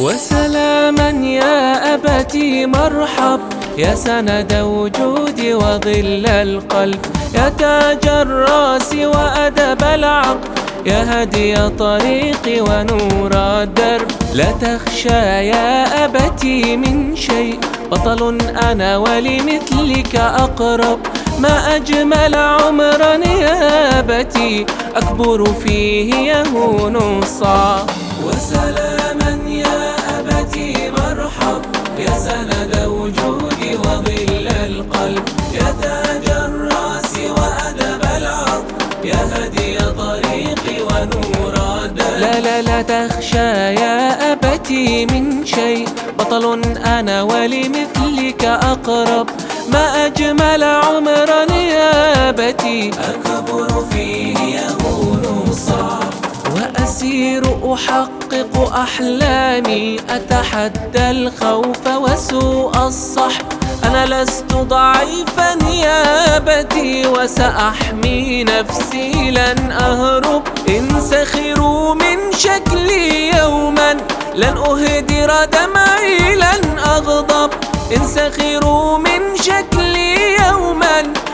وسلاما يا أبتي مرحب يا سند وجودي وظل القلب يا تاج الراس وأدب العقل يا هدي طريقي ونور الدرب. لا تخشى يا أبتي من شيء. بطل أنا ولمثلك أقرب. ما أجمل عمرا يا أبتي. أكبر فيه يهون الصعب. وسلاما يا أبتي مرحب. يا سند وجودي وظل القلب. يا تخشى يا أبتي من شيء. بطل أنا ولمثلك أقرب. ما أجمل عمرا يا أبتي. أكبر فيه يهون صعب وأسير أحقق أحلامي. أتحدى الخوف وسوء الصحب أنا لست ضعيفا يا أبتي وسأحمي نفسي. لن أهرب إن سخروا من شكلي يوما. لن أهدر دمعي لن أغضب. إن سخروا من شكلي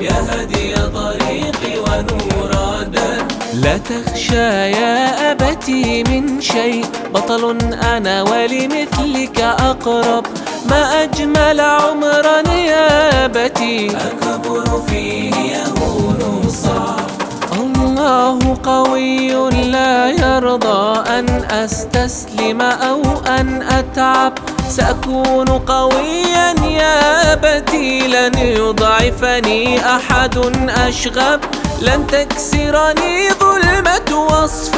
يا هدي طريقي ونور الدرب لا تخشى يا أبتي من شيء. بطل أنا ولمثلك أقرب. ما أجمل عمرا يا أبتي. أكبر فيه يهون صعب. الله قوي لا يرضى أن أستسلم أو أن أتعب. سأكون قويا يا أبتي لن يضعفني أحد أشغب. لن تكسرني ظلمة وصف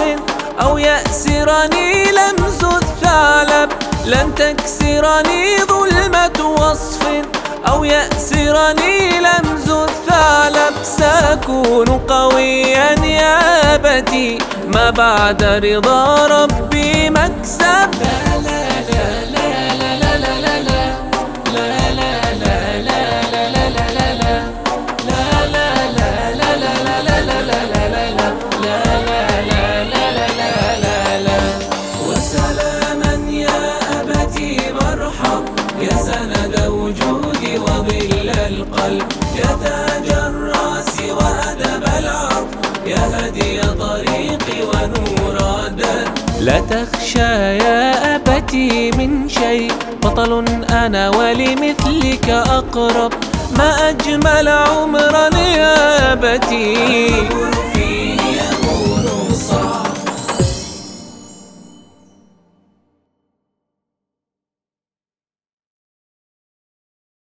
أو يأسرني لمز الثعلب. لن تكسرني ظلمة وصف أو يأسرني لمز الثعلب. سأكون قويا حياتي ما بعد رضا ربي مكسب. لا لا لا لا لا لا لا وظل القلب. يا تاج الراس وأدب العقل. يا هدي طريقي ونور الدرب لا تخشى يا أبتي من شيء بطل أنا ولمثلك أقرب. ما أجمل عمرا يا أبتي. فيه